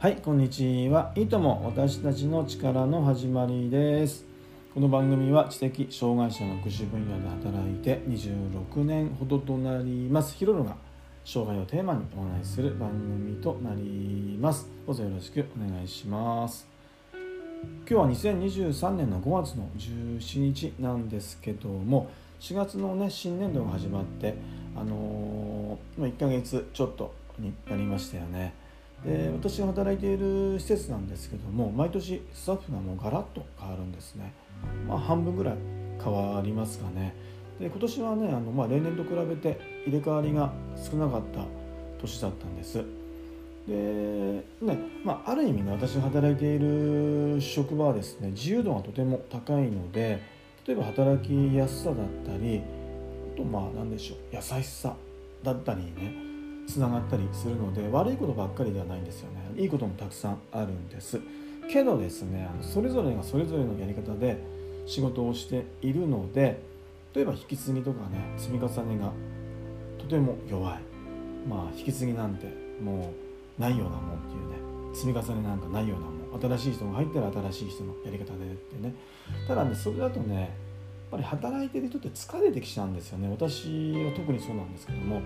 はいこんにちは。いいとも私たちの力の始まりです。この番組は知的障害者の福祉分野で働いて26年ほどとなります。ヒロロが障害をテーマにお話しする番組となります。どうぞよろしくお願いします。今日は2023年の5月の17日なんですけども4月のね新年度が始まってあのー、1ヶ月ちょっとになりましたよね。で私が働いている施設なんですけども毎年スタッフがもうガラッと変わるんですね、まあ、半分ぐらい変わりますかね。で今年はねあの、まあ、例年と比べて入れ替わりが少なかった年だったんです。でねまあ、ある意味ね私が働いている職場はですね自由度がとても高いので例えば働きやすさだったりあとまあ何でしょう優しさだったりねつながったりするので悪いことばっかりではないんですよね。いいこともたくさんあるんです。けどですねそれぞれがそれぞれのやり方で仕事をしているので例えば引き継ぎとかね積み重ねがとても弱い。まあ引き継ぎなんてもうないようなもんっていうね積み重ねなんかないようなもん。新しい人が入ったら新しい人のやり方でってね。ただねそれだとねやっぱり働いてる人って疲れてきちゃうんですよね。私は特にそうなんですけども。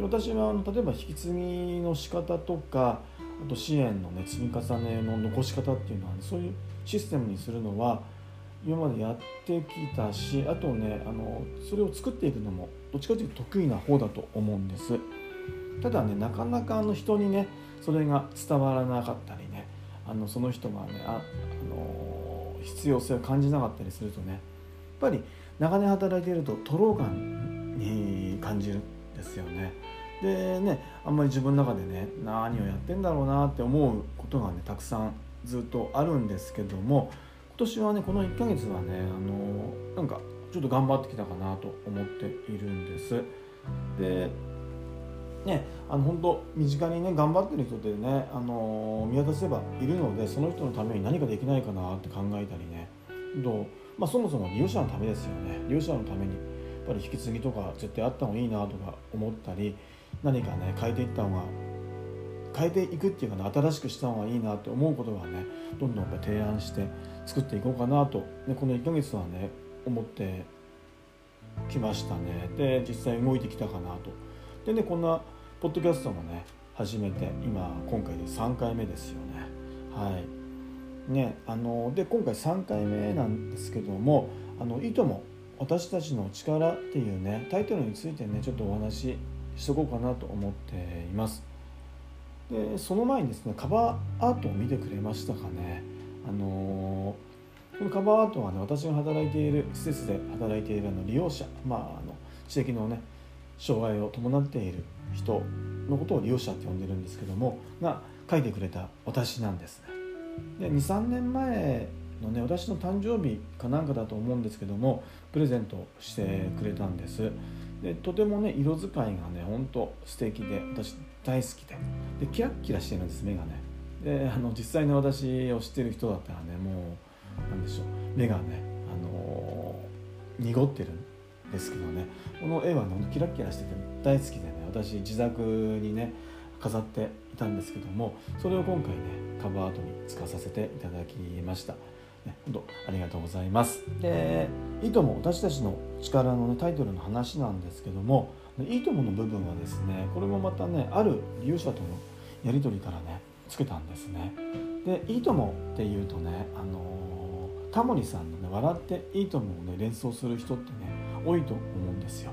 私はあの例えば引き継ぎの仕方とかあと支援の、ね、積み重ねの残し方っていうのは、ね、そういうシステムにするのは今までやってきたしあとねあのそれを作っていくのもどっちかというと得意な方だと思うんです。ただねなかなかあの人にねそれが伝わらなかったりねあのその人がねああの必要性を感じなかったりするとねやっぱり長年働いていると徒労感に感じる。ですよね。でねあんまり自分の中でね何をやってんだろうなって思うことがねたくさんずっとあるんですけども今年はねこの1ヶ月はねあのなんかちょっと頑張ってきたかなと思っているんです。でねあの本当身近にね頑張ってる人ってねあの見渡せばいるのでその人のために何かできないかなって考えたりね。と、まあ、そもそも利用者のためですよね。利用者のためにぱり引き継ぎとか絶対あった方がいいなとか思ったり何かね変えていった方が変えていくっていうかね新しくした方がいいなって思うことがねどんどんやっぱ提案して作っていこうかなと、ね、この1ヶ月はね思ってきましたね。で実際動いてきたかなと。でねこんなポッドキャストもね始めて今今回で3回目ですよね。はい。ねあので今回3回目なんですけども「あのいとも私たちの力」っていうねタイトルについてねちょっとお話ししとこうかなと思っています。でその前にですねカバーアートを見てくれましたかね。あのー、このカバーアートはね私が働いている施設で働いているあの利用者まああの知的のね障害を伴っている人のことを利用者って呼んでるんですけどもが書いてくれた私なんです。ねで23年前のね私の誕生日かなんかだと思うんですけどもプレゼントしてくれたんです。でとてもね色使いがねほんと素敵で私大好きで。でキラッキラしてるんです目がね。であの実際の私を知ってる人だったらねもう何でしょう。目がね、あのー、濁ってるんですけどね。この絵はねキラッキラしてて大好きでね私自宅にね飾っていたんですけどもそれを今回ねカバーアートに使わさせていただきました。ね、本当ありがとうございます。で、いいとも私たちの力の、ね、タイトルの話なんですけども、いいともの部分はですね、これもまたね、ある利用者とのやり取りからね、つけたんですね。で、いいともっていうとね、あのタモリさんのね、笑っていいともをね、連想する人ってね、多いと思うんですよ。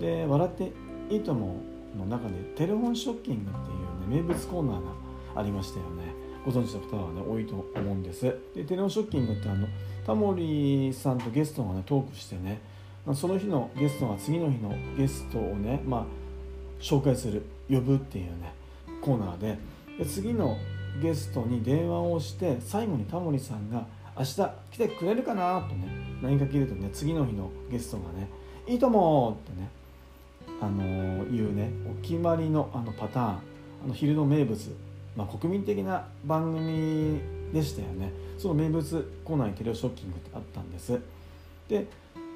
で、笑っていいともの中でテレフォンショッキングっていうね、名物コーナーがありましたよね。ご存知の方はね多いと思うんですでテレオショッキングってあのタモリさんとゲストがねトークしてねその日のゲストが次の日のゲストをねまあ紹介する呼ぶっていうねコーナーでで次のゲストに電話をして最後にタモリさんが「明日来てくれるかな?」とね何かけるとね次の日のゲストがね「いいとも!」ってねあのー、いうねお決まりのあのパターンあの昼の名物まあ、国民的な番組でしたよね。その名物コーナーにテレオショッキングってあったんです。で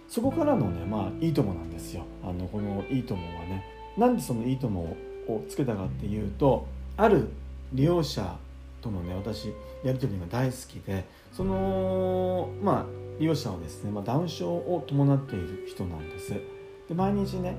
そこからのねまあいいともなんですよ。あのこのいいともはね。なんでそのいいともをつけたかっていうとある利用者とのね私やり取りが大好きでそのまあ利用者はですね、まあ、ダウン症を伴っている人なんです。で毎日ね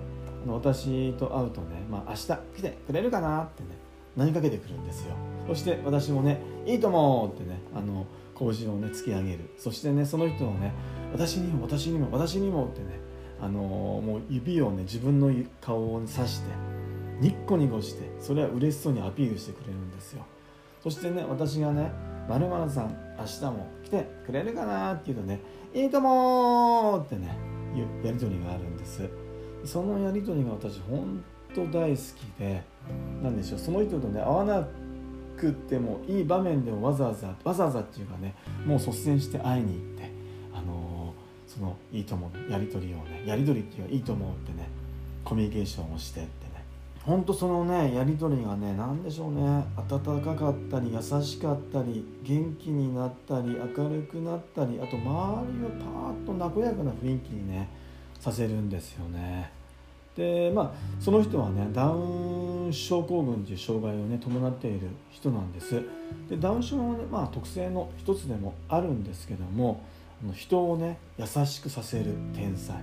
私と会うとね、まあ、明日来てくれるかなってね投げかけてくるんですよそして私もね「いいとも!」ってねあの拳をね突き上げるそしてねその人をね「私にも私にも私にも」ってねあのもう指をね自分の顔を指してニッコニコしてそれは嬉しそうにアピールしてくれるんですよそしてね私がね「まるさん明日も来てくれるかな?」って言うとね「いいとも!」ってねやり取りがあるんですそのやり取りが私本当大好きで何でしょうその人とね会わなくてもいい場面でもわざわざわざわざっていうかねもう率先して会いに行ってあのー、そのいいとものやり取りをねやり取りっていうかいいと思うってねコミュニケーションをしてってねほんとそのねやり取りがね何でしょうね温かかったり優しかったり元気になったり明るくなったりあと周りをパーッと和やかな雰囲気にねさせるんですよね。でまあその人はねダウン症候群という障害をね伴っている人なんです。でダウン症はね、まあ、特性の一つでもあるんですけども人をね優しくさせる天才。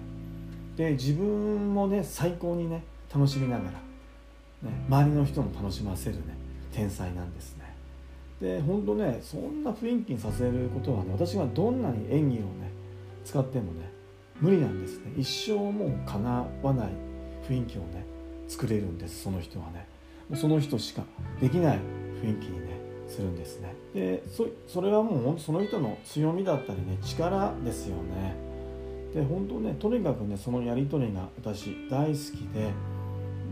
で自分もね最高にね楽しみながら、ね、周りの人も楽しませるね天才なんですね。で本当ねそんな雰囲気にさせることはね私がどんなに演技をね使ってもね無理なんですね。一生もうかなわない雰囲気をね作れるんですその人はね。その人しかできない雰囲気にねするんですね。でそれはもうその人の強みだったりね力ですよね。で本当ねとにかくねそのやり取りが私大好きで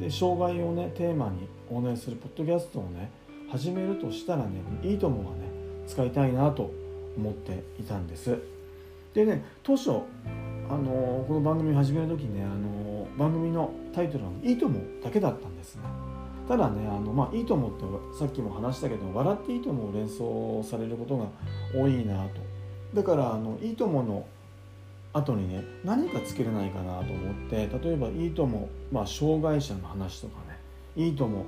で障害をねテーマに応援するポッドキャストをね始めるとしたらねいいともがね使いたいなと思っていたんです。でね当初あのこの番組始める時ねあの番組のタイトルは「いいとも」だけだったんですね。ただね「あのまあ、いいとも」ってさっきも話したけど「笑っていいとも」を連想されることが多いなと。だからあの「いいとも」の後にね何かつけれないかなと思って例えば「いいとも」まあ、障害者の話とかね「いいとも」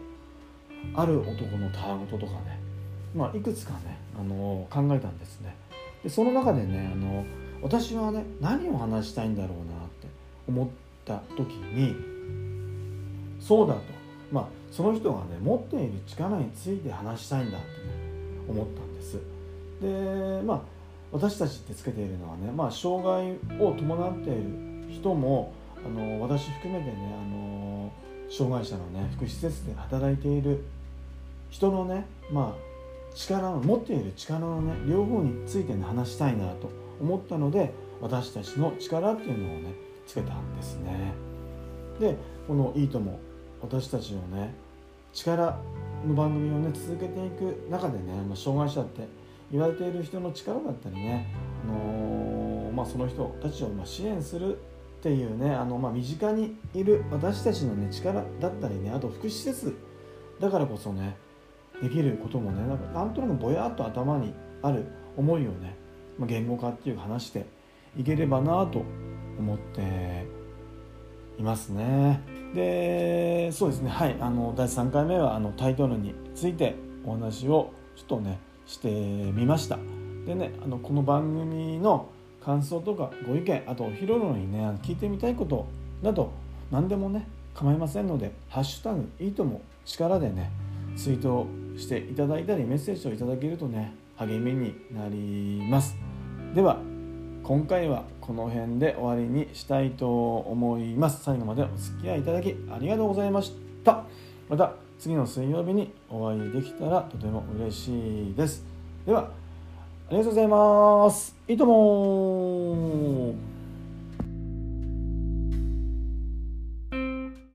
ある男のたわごととかね、まあ、いくつかねあの考えたんですね。でその中でねあの私はね何を話したいんだろうなって思った時にそうだと。まあその人がね持っている力について話したいんだってね思ったんです。でまあ私たちってつけているのはね、まあ、障害を伴っている人もあの私含めてねあの障害者のね福祉施設で働いている人のねまあ力の持っている力のね両方についてね話したいなと思ったので私たちの力っていうのをねつけたんですね。でこの「いいとも」私たちのね力の番組をね続けていく中でね、まあ、障害者って言われている人の力だったりね、あのー、まあ、その人たちをま支援するっていうねあの、ま、身近にいる私たちの、ね、力だったりねあと福祉施設だからこそねできることもねなんかなんとなくぼやっと頭にある思いをねま言語化っていう話していければなと思っていますね。でそうですねはいあの第3回目はあのタイトルについてお話をちょっとねしてみました。でねあのこの番組の感想とかご意見あとヒロロにね聞いてみたいことなど何でもね構いませんので「ハッシュタグいいとも力」でねツイートしていただいたりメッセージをいただけるとね励みになりますでは今回はこの辺で終わりにしたいと思います。最後までお付き合いいただきありがとうございました。また次の水曜日にお会いできたらとても嬉しいです。ではありがとうございます。いいとも。